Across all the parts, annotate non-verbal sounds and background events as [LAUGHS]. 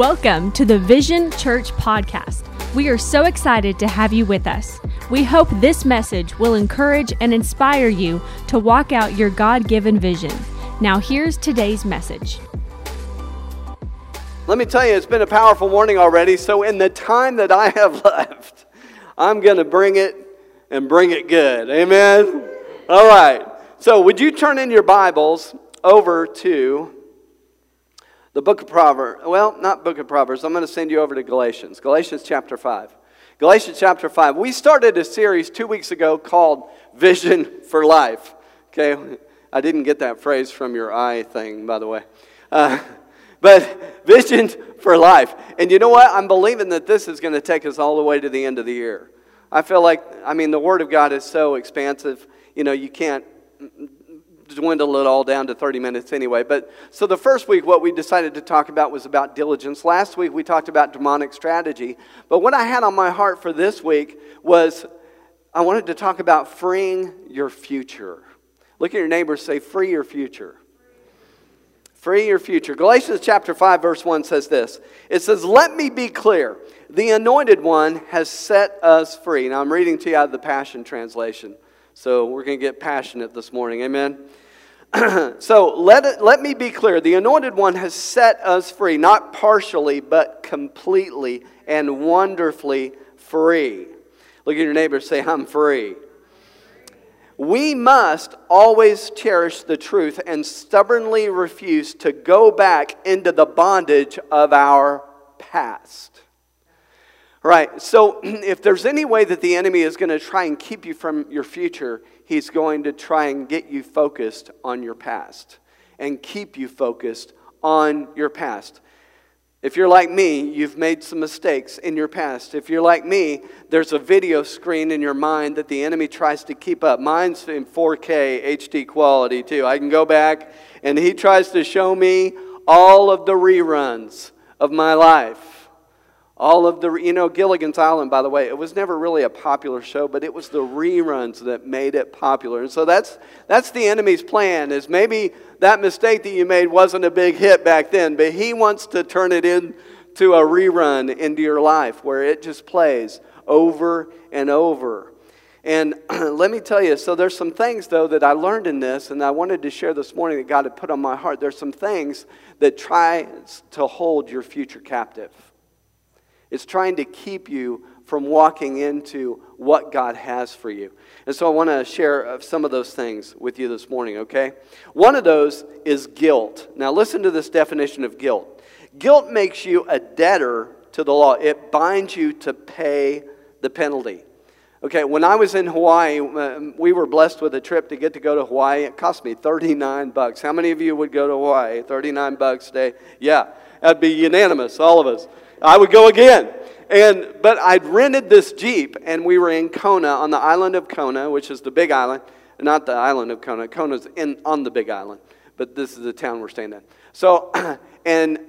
Welcome to the Vision Church Podcast. We are so excited to have you with us. We hope this message will encourage and inspire you to walk out your God given vision. Now, here's today's message. Let me tell you, it's been a powerful morning already. So, in the time that I have [LAUGHS] left, I'm going to bring it and bring it good. Amen? All right. So, would you turn in your Bibles over to the book of Proverbs. Well, not book of Proverbs. I'm going to send you over to Galatians. Galatians chapter 5. Galatians chapter 5. We started a series two weeks ago called Vision for Life. Okay? I didn't get that phrase from your eye thing, by the way. Uh, [LAUGHS] but Vision for Life. And you know what? I'm believing that this is going to take us all the way to the end of the year. I feel like, I mean, the Word of God is so expansive. You know, you can't dwindle it all down to 30 minutes anyway. But so the first week, what we decided to talk about was about diligence. Last week, we talked about demonic strategy. But what I had on my heart for this week was I wanted to talk about freeing your future. Look at your neighbor say, free your future. Free your future. Galatians chapter 5, verse 1 says this It says, Let me be clear. The anointed one has set us free. Now, I'm reading to you out of the Passion Translation. So we're going to get passionate this morning. Amen. [CLEARS THROAT] so let, let me be clear the anointed one has set us free, not partially, but completely and wonderfully free. Look at your neighbor say, I'm free. We must always cherish the truth and stubbornly refuse to go back into the bondage of our past. Right, so [CLEARS THROAT] if there's any way that the enemy is going to try and keep you from your future, he's going to try and get you focused on your past and keep you focused on your past. If you're like me, you've made some mistakes in your past. If you're like me, there's a video screen in your mind that the enemy tries to keep up. Mine's in 4K HD quality, too. I can go back and he tries to show me all of the reruns of my life all of the, you know, Gilligan's Island, by the way, it was never really a popular show, but it was the reruns that made it popular. And so that's, that's the enemy's plan, is maybe that mistake that you made wasn't a big hit back then, but he wants to turn it into a rerun into your life where it just plays over and over. And [CLEARS THROAT] let me tell you, so there's some things, though, that I learned in this, and I wanted to share this morning that God had put on my heart. There's some things that try to hold your future captive. It's trying to keep you from walking into what God has for you. And so I want to share uh, some of those things with you this morning, okay? One of those is guilt. Now, listen to this definition of guilt guilt makes you a debtor to the law, it binds you to pay the penalty. Okay, when I was in Hawaii, uh, we were blessed with a trip to get to go to Hawaii. It cost me 39 bucks. How many of you would go to Hawaii? 39 bucks a day? Yeah, that'd be unanimous, all of us. I would go again. And, but I'd rented this Jeep, and we were in Kona, on the island of Kona, which is the big island. Not the island of Kona. Kona's in, on the big island, but this is the town we're staying in. So, [CLEARS THROAT] and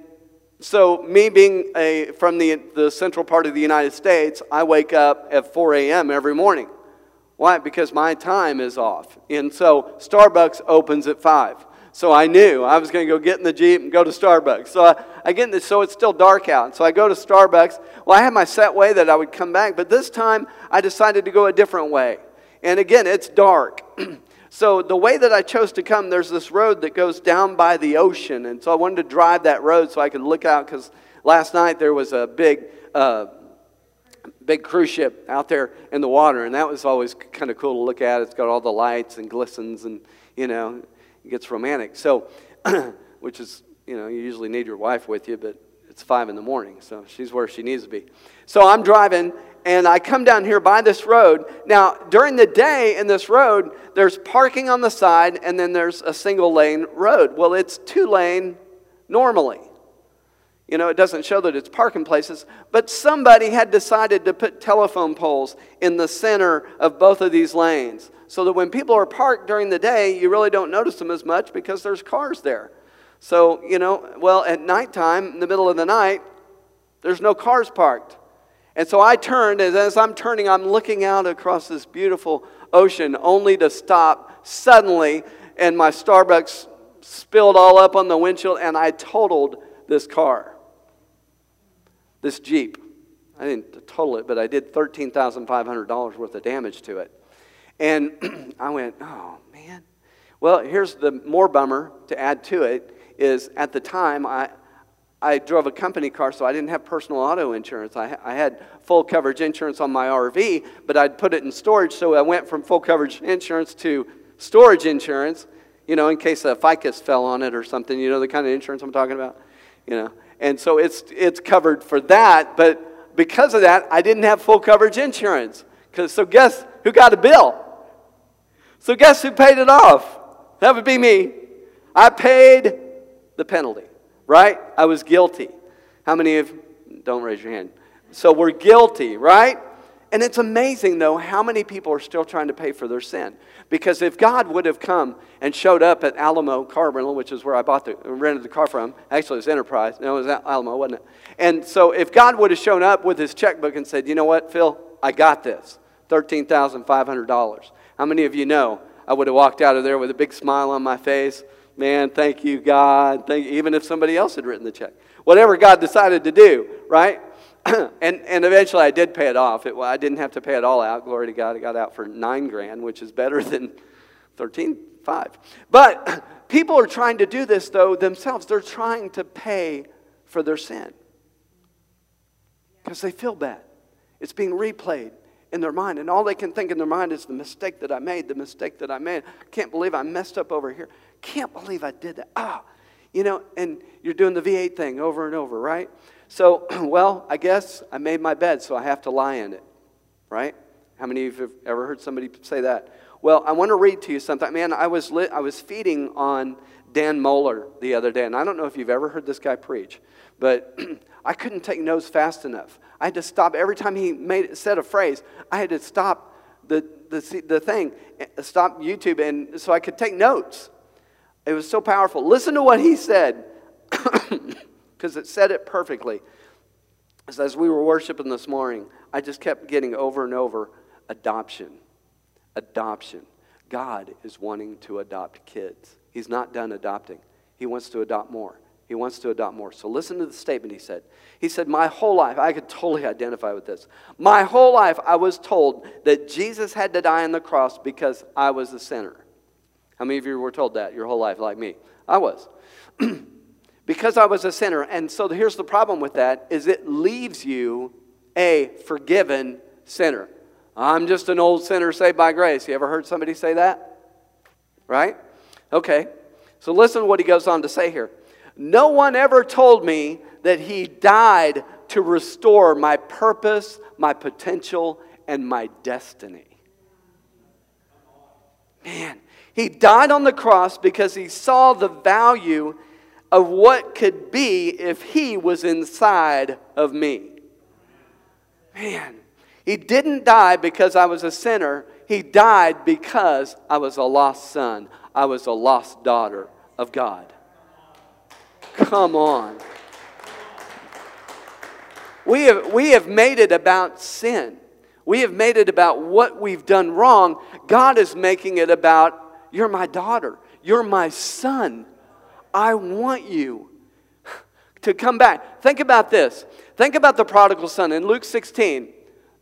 so me being a, from the, the central part of the United States, I wake up at 4 a.m. every morning. Why? Because my time is off. And so Starbucks opens at 5. So I knew I was going to go get in the Jeep and go to Starbucks. So I, I get in the, so it's still dark out. So I go to Starbucks. Well, I had my set way that I would come back, but this time I decided to go a different way. And again, it's dark. [CLEARS THROAT] so the way that I chose to come, there's this road that goes down by the ocean. And so I wanted to drive that road so I could look out because last night there was a big, uh, big cruise ship out there in the water. And that was always kind of cool to look at. It's got all the lights and glistens and, you know, gets romantic. So, [CLEARS THROAT] which is, you know, you usually need your wife with you, but it's five in the morning, so she's where she needs to be. So I'm driving, and I come down here by this road. Now, during the day in this road, there's parking on the side, and then there's a single lane road. Well, it's two lane normally. You know, it doesn't show that it's parking places, but somebody had decided to put telephone poles in the center of both of these lanes so that when people are parked during the day, you really don't notice them as much because there's cars there. So, you know, well, at nighttime, in the middle of the night, there's no cars parked. And so I turned, and as I'm turning, I'm looking out across this beautiful ocean, only to stop suddenly, and my Starbucks spilled all up on the windshield, and I totaled this car. this Jeep. I didn't total it, but I did $13,500 worth of damage to it. And [CLEARS THROAT] I went, oh, man. Well, here's the more bummer to add to it is at the time I, I drove a company car, so I didn't have personal auto insurance. I, I had full coverage insurance on my RV, but I'd put it in storage, so I went from full coverage insurance to storage insurance, you know, in case a ficus fell on it or something, you know, the kind of insurance I'm talking about, you know. And so it's, it's covered for that, but because of that, I didn't have full coverage insurance. So guess who got a bill? So guess who paid it off? That would be me. I paid the penalty, right? I was guilty. How many of don't raise your hand. So we're guilty, right? And it's amazing, though, how many people are still trying to pay for their sin. Because if God would have come and showed up at Alamo Car Rental, which is where I bought the, rented the car from, actually it was Enterprise, no, it was Alamo, wasn't it? And so if God would have shown up with his checkbook and said, you know what, Phil, I got this, $13,500. How many of you know I would have walked out of there with a big smile on my face? Man, thank you, God. Thank you. Even if somebody else had written the check. Whatever God decided to do, right? [CLEARS THROAT] and, and eventually I did pay it off. It, well, I didn't have to pay it all out. Glory to God. I got out for nine grand, which is better [LAUGHS] than 13, five. But [CLEARS THROAT] people are trying to do this, though, themselves. They're trying to pay for their sin because they feel bad. It's being replayed in their mind, and all they can think in their mind is the mistake that I made, the mistake that I made. Can't believe I messed up over here. Can't believe I did that. Ah, you know, and you're doing the V8 thing over and over, right? So, [CLEARS THROAT] well, I guess I made my bed, so I have to lie in it, right? How many of you have ever heard somebody say that? Well, I want to read to you something. Man, I was, lit, I was feeding on Dan Mohler the other day, and I don't know if you've ever heard this guy preach, but [CLEARS THROAT] I couldn't take notes fast enough. I had to stop every time he made said a phrase. I had to stop the, the, the thing, eh, stop YouTube, and so I could take notes. It was so powerful. Listen to what he said. [COUGHS] because it said it perfectly. As we were worshiping this morning, I just kept getting over and over adoption. Adoption. God is wanting to adopt kids. He's not done adopting, He wants to adopt more. He wants to adopt more. So listen to the statement he said. He said, My whole life, I could totally identify with this. My whole life, I was told that Jesus had to die on the cross because I was a sinner. How many of you were told that your whole life, like me? I was. [CLEARS THROAT] because I was a sinner. And so here's the problem with that is it leaves you a forgiven sinner. I'm just an old sinner saved by grace. You ever heard somebody say that? Right? Okay. So listen to what he goes on to say here. No one ever told me that he died to restore my purpose, my potential, and my destiny. Man, he died on the cross because he saw the value of what could be if he was inside of me. Man, he didn't die because I was a sinner. He died because I was a lost son. I was a lost daughter of God. Come on. We have, we have made it about sin. We have made it about what we've done wrong. God is making it about, you're my daughter, you're my son. I want you to come back. Think about this. Think about the prodigal son. In Luke 16,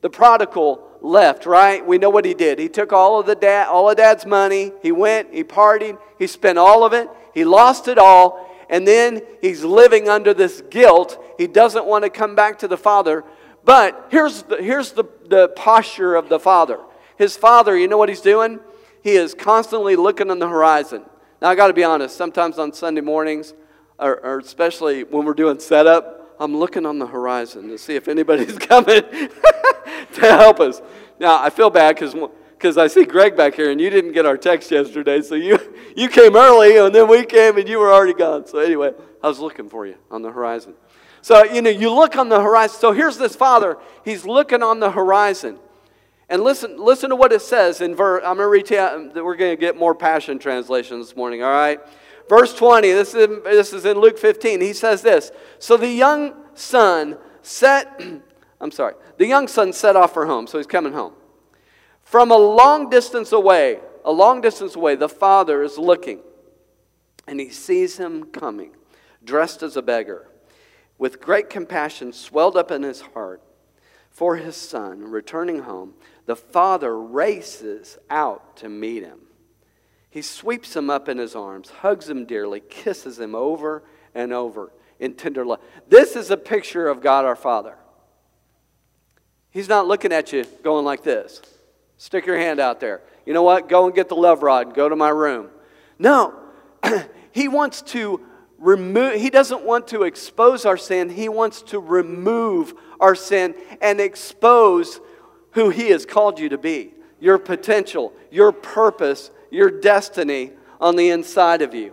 the prodigal left, right? We know what he did. He took all of the dad, all of dad's money. He went, he partied, he spent all of it. He lost it all. And then he's living under this guilt. He doesn't want to come back to the father. But here's the, here's the, the posture of the father. His father, you know what he's doing? He is constantly looking on the horizon. Now, I got to be honest, sometimes on Sunday mornings, or, or, especially when we're doing setup, I'm looking on the horizon to see if anybody's [LAUGHS] coming [LAUGHS] to help us. Now, I feel bad because I see Greg back here, and you didn't get our text yesterday, so you, you came early, and then we came, and you were already gone. So, anyway, I was looking for you on the horizon. So, you know, you look on the horizon. So, here's this father. He's looking on the horizon. And listen, listen to what it says in verse. I'm going to read to you, um, we're going to get more passion translation this morning, all right? Verse 20, this is, this is in Luke 15. He says this So the young son set, [CLEARS THROAT] I'm sorry, the young son set off for home, so he's coming home. From a long distance away, a long distance away, the father is looking, and he sees him coming, dressed as a beggar. with great compassion swelled up in his heart for his son returning home, the father races out to meet him. He sweeps him up in his arms, hugs him dearly, kisses him over and over in tender love. This is a picture of God our Father. He's not looking at you going like this. Stick your hand out there. You know what? Go and get the love rod go to my room. No. [CLEARS THROAT] he wants to remove he doesn't want to expose our sin. He wants to remove our sin and expose who he has called you to be. Your potential, your purpose, your destiny on the inside of you.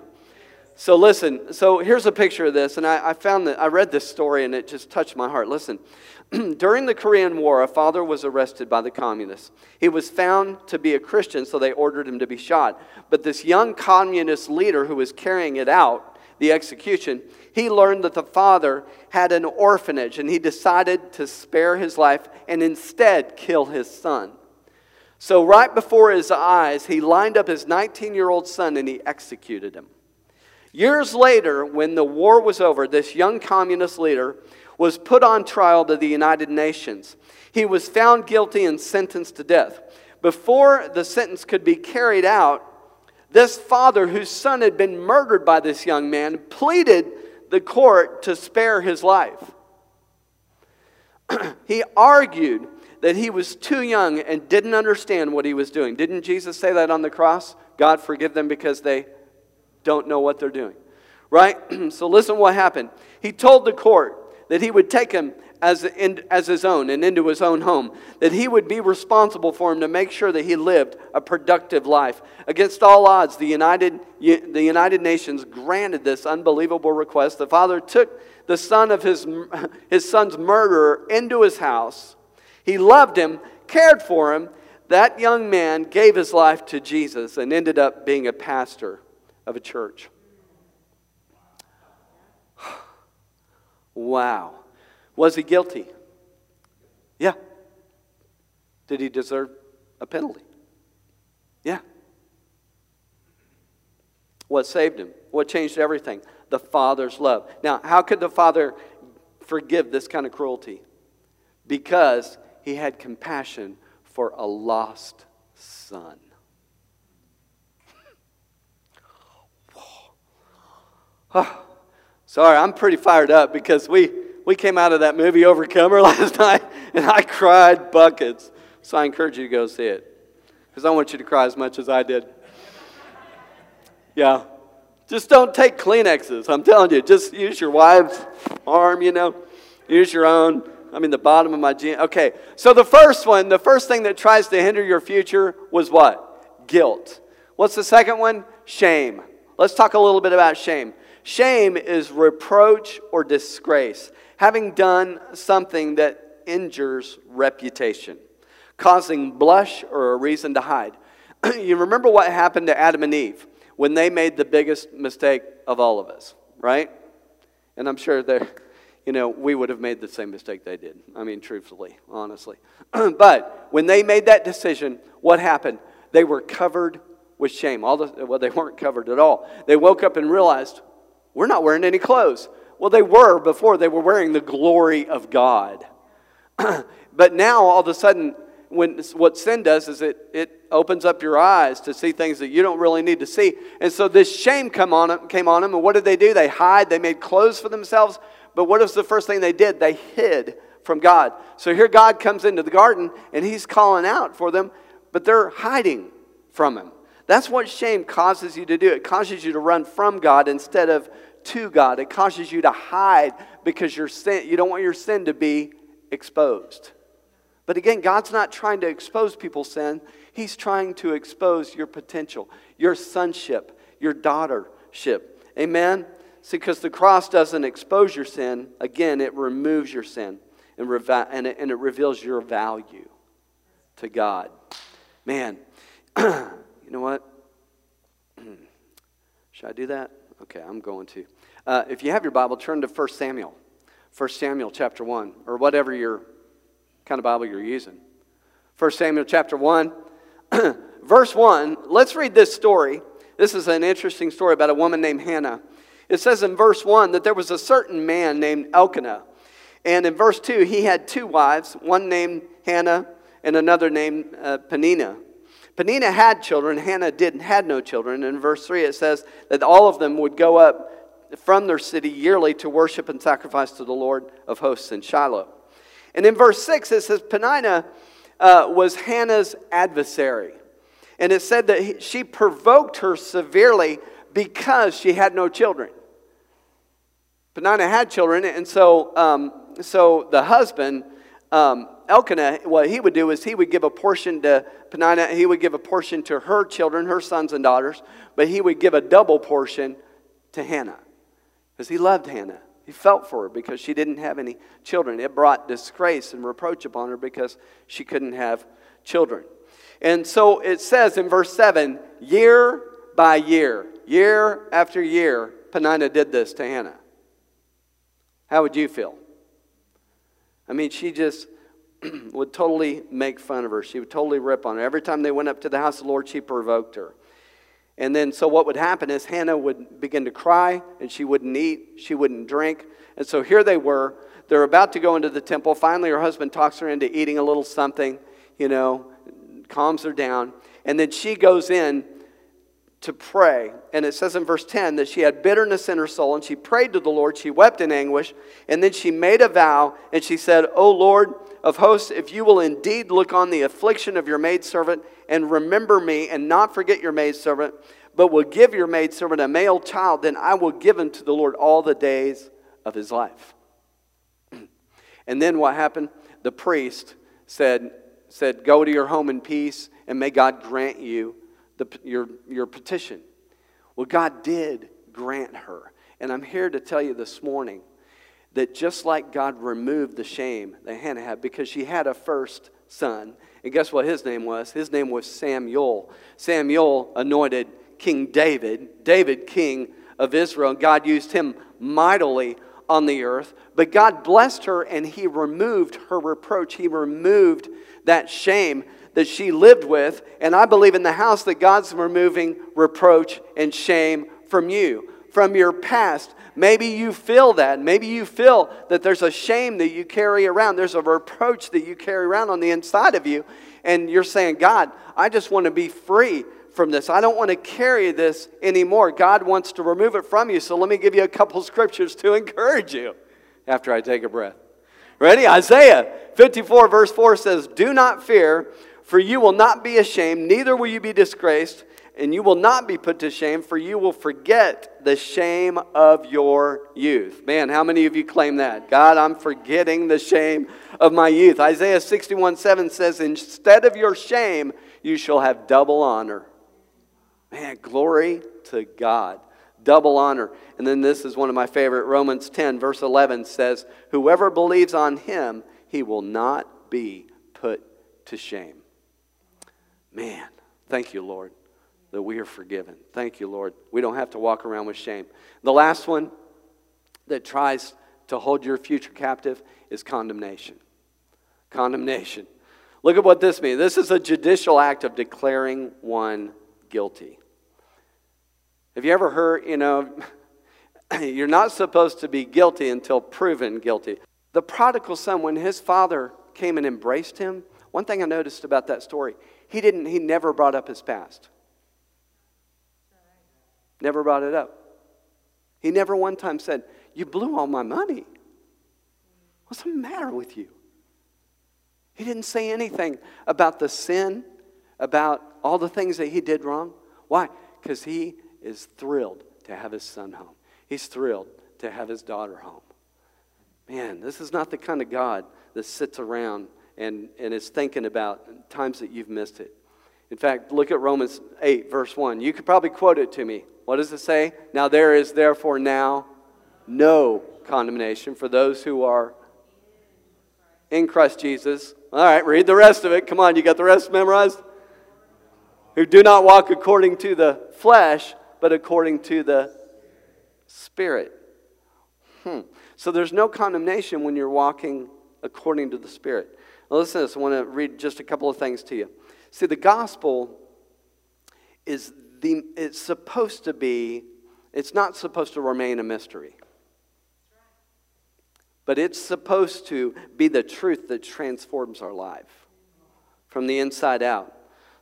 So listen, so here's a picture of this, and I, I, found that I read this story and it just touched my heart. Listen, [CLEARS THROAT] during the Korean War, a father was arrested by the communists. He was found to be a Christian, so they ordered him to be shot. But this young communist leader who was carrying it out, the execution, he learned that the father had an orphanage and he decided to spare his life and instead kill his son. So, right before his eyes, he lined up his 19 year old son and he executed him. Years later, when the war was over, this young communist leader was put on trial to the United Nations. He was found guilty and sentenced to death. Before the sentence could be carried out, this father, whose son had been murdered by this young man, pleaded the court to spare his life. [CLEARS THROAT] he argued that he was too young and didn't understand what he was doing. Didn't Jesus say that on the cross? God forgive them because they don't know what they're doing. Right? [CLEARS THROAT] so listen what happened. He told the court that he would take him as, in, as his own and into his own home, that he would be responsible for him to make sure that he lived a productive life. Against all odds, the United, the United Nations granted this unbelievable request. The father took the son of his, [LAUGHS] his son's murderer into his house. He loved him, cared for him. That young man gave his life to Jesus and ended up being a pastor of a church. Wow. Was he guilty? Yeah. Did he deserve a penalty? Yeah. What saved him? What changed everything? The Father's love. Now, how could the Father forgive this kind of cruelty? Because he had compassion for a lost son. oh, [SIGHS] sorry, I'm pretty fired up because we, we came out of that movie Overcomer [LAUGHS] last night and I cried buckets. So I encourage you to go see it because I want you to cry as much as I did. Yeah. Just don't take Kleenexes. I'm telling you, just use your wife's arm, you know, use your own. I mean, the bottom of my jeans. Okay, so the first one, the first thing that tries to hinder your future was what? Guilt. What's the second one? Shame. Let's talk a little bit about shame. Shame is reproach or disgrace, having done something that injures reputation, causing blush or a reason to hide. [CLEARS THROAT] you remember what happened to Adam and Eve when they made the biggest mistake of all of us, right? And I'm sure they you know, we would have made the same mistake they did. I mean, truthfully, honestly. [CLEARS THROAT] but when they made that decision, what happened? They were covered with shame. All the, well, they weren't covered at all. They woke up and realized, we're not wearing any clothes. Well, they were before, they were wearing the glory of God. [CLEARS THROAT] but now, all of a sudden, when what sin does is it, it opens up your eyes to see things that you don't really need to see. And so this shame come on came on them, and what did they do? They hide, they made clothes for themselves. But what was the first thing they did? They hid from God. So here God comes into the garden and he's calling out for them, but they're hiding from him. That's what shame causes you to do. It causes you to run from God instead of to God. It causes you to hide because your sin, you don't want your sin to be exposed. But again, God's not trying to expose people's sin. He's trying to expose your potential, your sonship, your daughtership. Amen? See, because the cross doesn't expose your sin, again, it removes your sin and, and, it, and it reveals your value to God. Man, [CLEARS THROAT] you know what? [CLEARS THROAT] Should I do that? Okay, I'm going to. Uh, if you have your Bible, turn to 1 Samuel. 1 Samuel chapter 1, or whatever your kind of Bible you're using. 1 Samuel chapter 1, [CLEARS THROAT] verse 1. Let's read this story. This is an interesting story about a woman named Hannah. It says in verse 1 that there was a certain man named Elkanah. And in verse 2, he had two wives, one named Hannah and another named uh, Penina. Peninnah had children, Hannah didn't had no children. And In verse 3 it says that all of them would go up from their city yearly to worship and sacrifice to the Lord of hosts in Shiloh. And in verse 6 it says Peninnah uh, was Hannah's adversary. And it said that he, she provoked her severely because she had no children. Peninnah had children, and so, um, so the husband um, Elkanah, what he would do is he would give a portion to Peninnah, he would give a portion to her children, her sons and daughters, but he would give a double portion to Hannah because he loved Hannah. He felt for her because she didn't have any children. It brought disgrace and reproach upon her because she couldn't have children. And so it says in verse 7 year by year, year after year, Peninnah did this to Hannah. How would you feel? I mean, she just [CLEARS THROAT] would totally make fun of her. She would totally rip on her. Every time they went up to the house of the Lord, she provoked her. And then, so what would happen is Hannah would begin to cry, and she wouldn't eat, she wouldn't drink. And so here they were. They're about to go into the temple. Finally, her husband talks her into eating a little something, you know, calms her down. And then she goes in to pray. And it says in verse 10 that she had bitterness in her soul and she prayed to the Lord. She wept in anguish. And then she made a vow and she said, O Lord of hosts, if you will indeed look on the affliction of your maidservant and remember me and not forget your maidservant, but will give your maidservant a male child, then I will give him to the Lord all the days of his life. [CLEARS THROAT] And then what happened? The priest said, said Go to your home in peace, and may God grant you the, your, your petition. Well, God did grant her. And I'm here to tell you this morning that just like God removed the shame that Hannah had because she had a first son, and guess what his name was? His name was Samuel. Samuel anointed King David, David, king of Israel, God used him mightily on the earth. But God blessed her and he removed her reproach. He removed that shame that she lived with. And I believe in the house that God's removing reproach and shame from you, from your past. Maybe you feel that. Maybe you feel that there's a shame that you carry around. There's a reproach that you carry around on the inside of you. And you're saying, God, I just want to be free from this. I don't want to carry this anymore. God wants to remove it from you. So let me give you a couple [LAUGHS] scriptures to encourage you after I take a breath. Ready? Isaiah 54, verse 4 says, Do not fear, for you will not be ashamed, neither will you be disgraced, and you will not be put to shame, for you will forget the shame of your youth. Man, how many of you claim that? God, I'm forgetting the shame of my youth. Isaiah 61 7 says, Instead of your shame, you shall have double honor. Man, glory to God. Double honor. And then this is one of my favorite. Romans 10, verse 11 says, Whoever believes on him, he will not be put to shame. Man, thank you, Lord, that we are forgiven. Thank you, Lord. We don't have to walk around with shame. The last one that tries to hold your future captive is condemnation. Condemnation. Look at what this means. This is a judicial act of declaring one guilty. Have you ever heard, you know, [LAUGHS] you're not supposed to be guilty until proven guilty. The prodigal son, when his father came and embraced him, one thing I noticed about that story, he didn't, he never brought up his past. Never brought it up. He never one time said, You blew all my money. What's the matter with you? He didn't say anything about the sin, about all the things that he did wrong. Why? Because he is thrilled to have his son home. He's thrilled to have his daughter home. Man, this is not the kind of God that sits around and, and is thinking about times that you've missed it. In fact, look at Romans 8, verse 1. You could probably quote it to me. What does it say? Now there is therefore now no condemnation for those who are in Christ Jesus. All right, read the rest of it. Come on, you got the rest memorized? Who do not walk according to the flesh, but according to the Spirit. Hmm. So there's no condemnation when you're walking according to the Spirit. Now, listen to this. I want to read just a couple of things to you. See, the gospel is the, it's supposed to be, It's not supposed to remain a mystery. But it's supposed to be the truth that transforms our life from the inside out.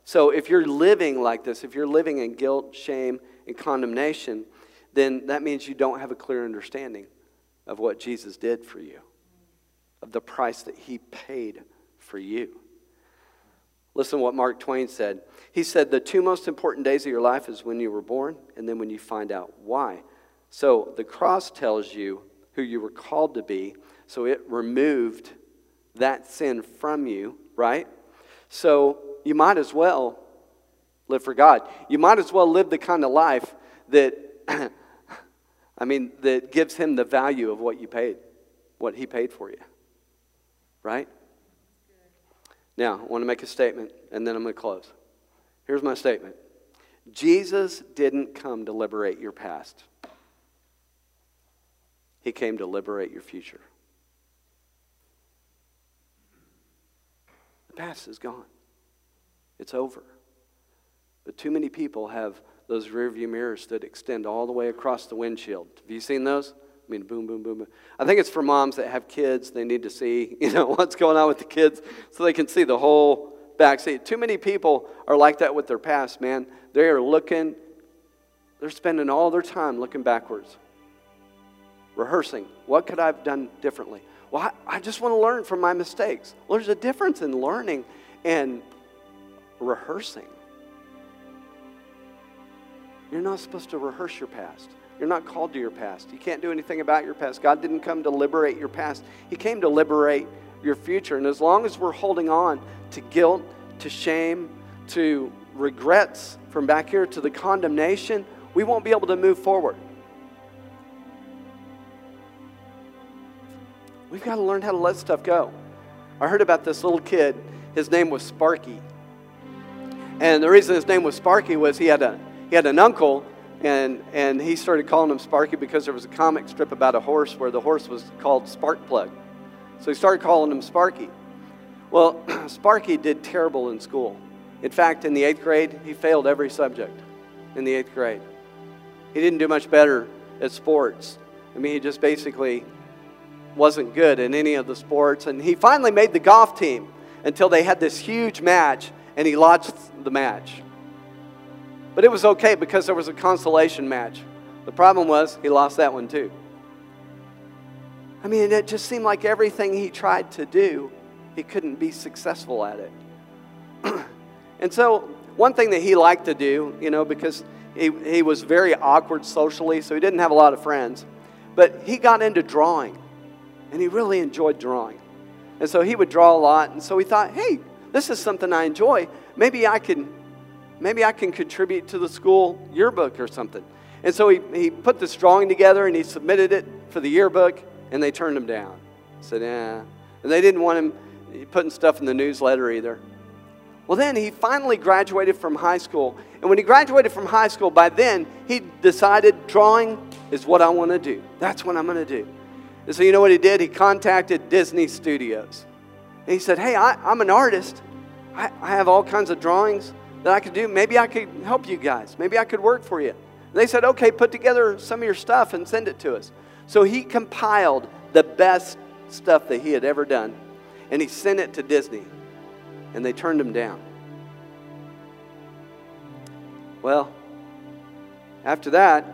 So if you're living like this, if you're living in guilt, shame, and condemnation, then that means you don't have a clear understanding of what Jesus did for you, of the price that he paid for you. Listen to what Mark Twain said. He said, The two most important days of your life is when you were born and then when you find out why. So the cross tells you who you were called to be, so it removed that sin from you, right? So you might as well live for God. You might as well live the kind of life that, [CLEARS THROAT] I mean, that gives Him the value of what you paid, what He paid for you, right? Now, I want to make a statement, and then I'm going to close. Here's my statement Jesus didn't come to liberate your past, He came to liberate your future. The past is gone, it's over. But too many people have those rearview mirrors that extend all the way across the windshield. Have you seen those? I mean, boom, boom, boom, boom. I think it's for moms that have kids. They need to see, [LAUGHS] you know, what's going on with the kids so they can see the whole back seat. Too many people are like that with their past, man. They are looking, they're spending all their time looking backwards, rehearsing. What could I have done differently? Well, I, I just want to learn from my mistakes. Well, there's a difference in learning and rehearsing. You're not supposed to rehearse your past. You're not called to your past. You can't do anything about your past. God didn't come to liberate your past, He came to liberate your future. And as long as we're holding on to guilt, to shame, to regrets from back here, to the condemnation, we won't be able to move forward. We've got to learn how to let stuff go. I heard about this little kid. His name was Sparky. And the reason his name was Sparky was he had, a, he had an uncle and, and he started calling him Sparky because there was a comic strip about a horse where the horse was called Sparkplug. So he started calling him Sparky. Well, [CLEARS THROAT] Sparky did terrible in school. In fact, in the eighth grade, he failed every subject in the eighth grade. He didn't do much better at sports. I mean, he just basically wasn't good in any of the sports. And he finally made the golf team until they had this huge match, and he lost the match. But it was okay because there was a consolation match. The problem was he lost that one too. I mean, it just seemed like everything he tried to do, he couldn't be successful at it. [CLEARS THROAT] and so, one thing that he liked to do, you know, because he, he was very awkward socially, so he didn't have a lot of friends, but he got into drawing, and he really enjoyed drawing. And so he would draw a lot, and so he thought, hey, this is something I enjoy. Maybe I can maybe I can contribute to the school yearbook or something. And so he, he put this drawing together and he submitted it for the yearbook, and they turned him down. Said, yeah. And they didn't want him putting stuff in the newsletter either. Well, then he finally graduated from high school. And when he graduated from high school, by then he decided drawing is what I want to do. That's what I'm going to do. And so, you know what he did? He contacted Disney Studios. And he said, Hey, I, am an artist. I, I have all kinds of drawings that I could do. Maybe I could help you guys. Maybe I could work for you. And they said, okay, put together some of your stuff and send it to us. So he compiled the best stuff that he had ever done, and he sent it to Disney, and they turned him down. Well, after that,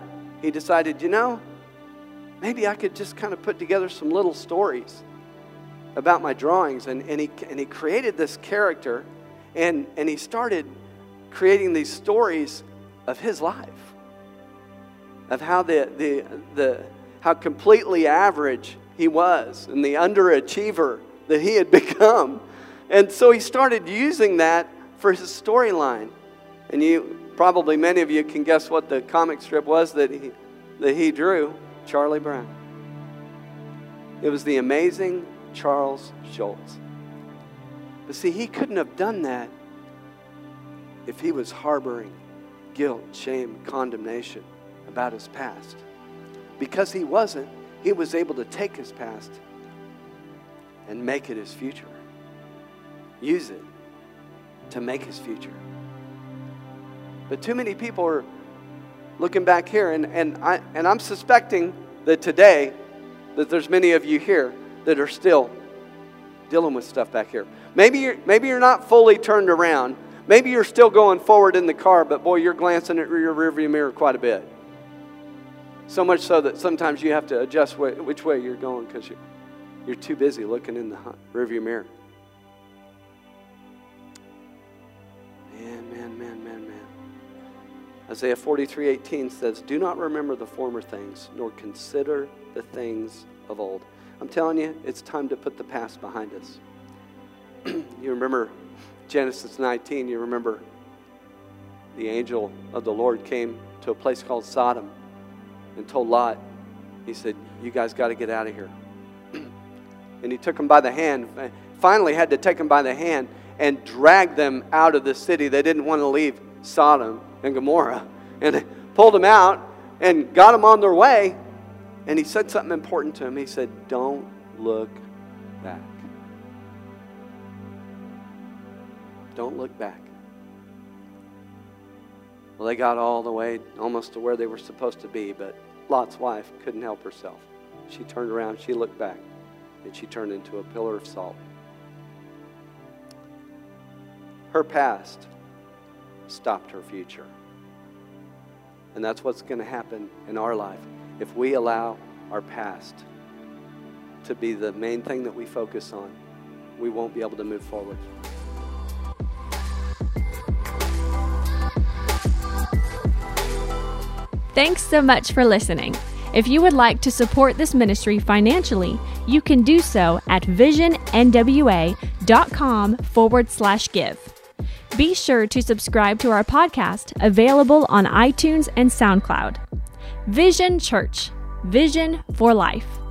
he decided, you know, maybe I could just kind of put together some little stories about my drawings. And, and, he, and he created this character, and, and he started creating these stories of his life, of how the, the, the how completely average he was and the underachiever that he had [LAUGHS] become. And so he started using that for his storyline. And you probably many of you can guess what the comic strip was that he that he drew, Charlie Brown. It was the amazing Charles Schulz. But see, he couldn't have done that if he was harboring guilt, shame, condemnation about his past. Because he wasn't, he was able to take his past and make it his future. Use it to make his future. But too many people are looking back here, and, and, I, and I'm suspecting that today that there's many of you here that are still dealing with stuff back here. Maybe you're, maybe you're not fully turned around. Maybe you're still going forward in the car, but boy, you're glancing at your rearview mirror quite a bit. So much so that sometimes you have to adjust which way you're going because you, you're too busy looking in the rearview mirror. Man, man, man, man, man. Isaiah 43 18 says, Do not remember the former things, nor consider the things of old. I'm telling you, it's time to put the past behind us. [CLEARS THROAT] you remember Genesis 19, you remember the angel of the Lord came to a place called Sodom and told Lot, he said, You guys got to get out of here. and he took them by the hand, finally had to take them by the hand and drag them out of the city. They didn't want to leave Sodom and Gomorrah. And pulled them out and got them on their way. And he said something important to him. He said, Don't look back. Don't look back. Well, they got all the way almost to where they were supposed to be, but Lot's wife couldn't help herself. She turned around, she looked back, and she turned into a pillar of salt. Her past stopped her future. And that's what's going to happen in our life if we allow our past to be the main thing that we focus on. We won't be able to move forward. Thanks so much for listening. If you would like to support this ministry financially, you can do so at visionnwa.com forward slash give. Be sure to subscribe to our podcast, available on iTunes and SoundCloud. Vision Church, Vision for Life.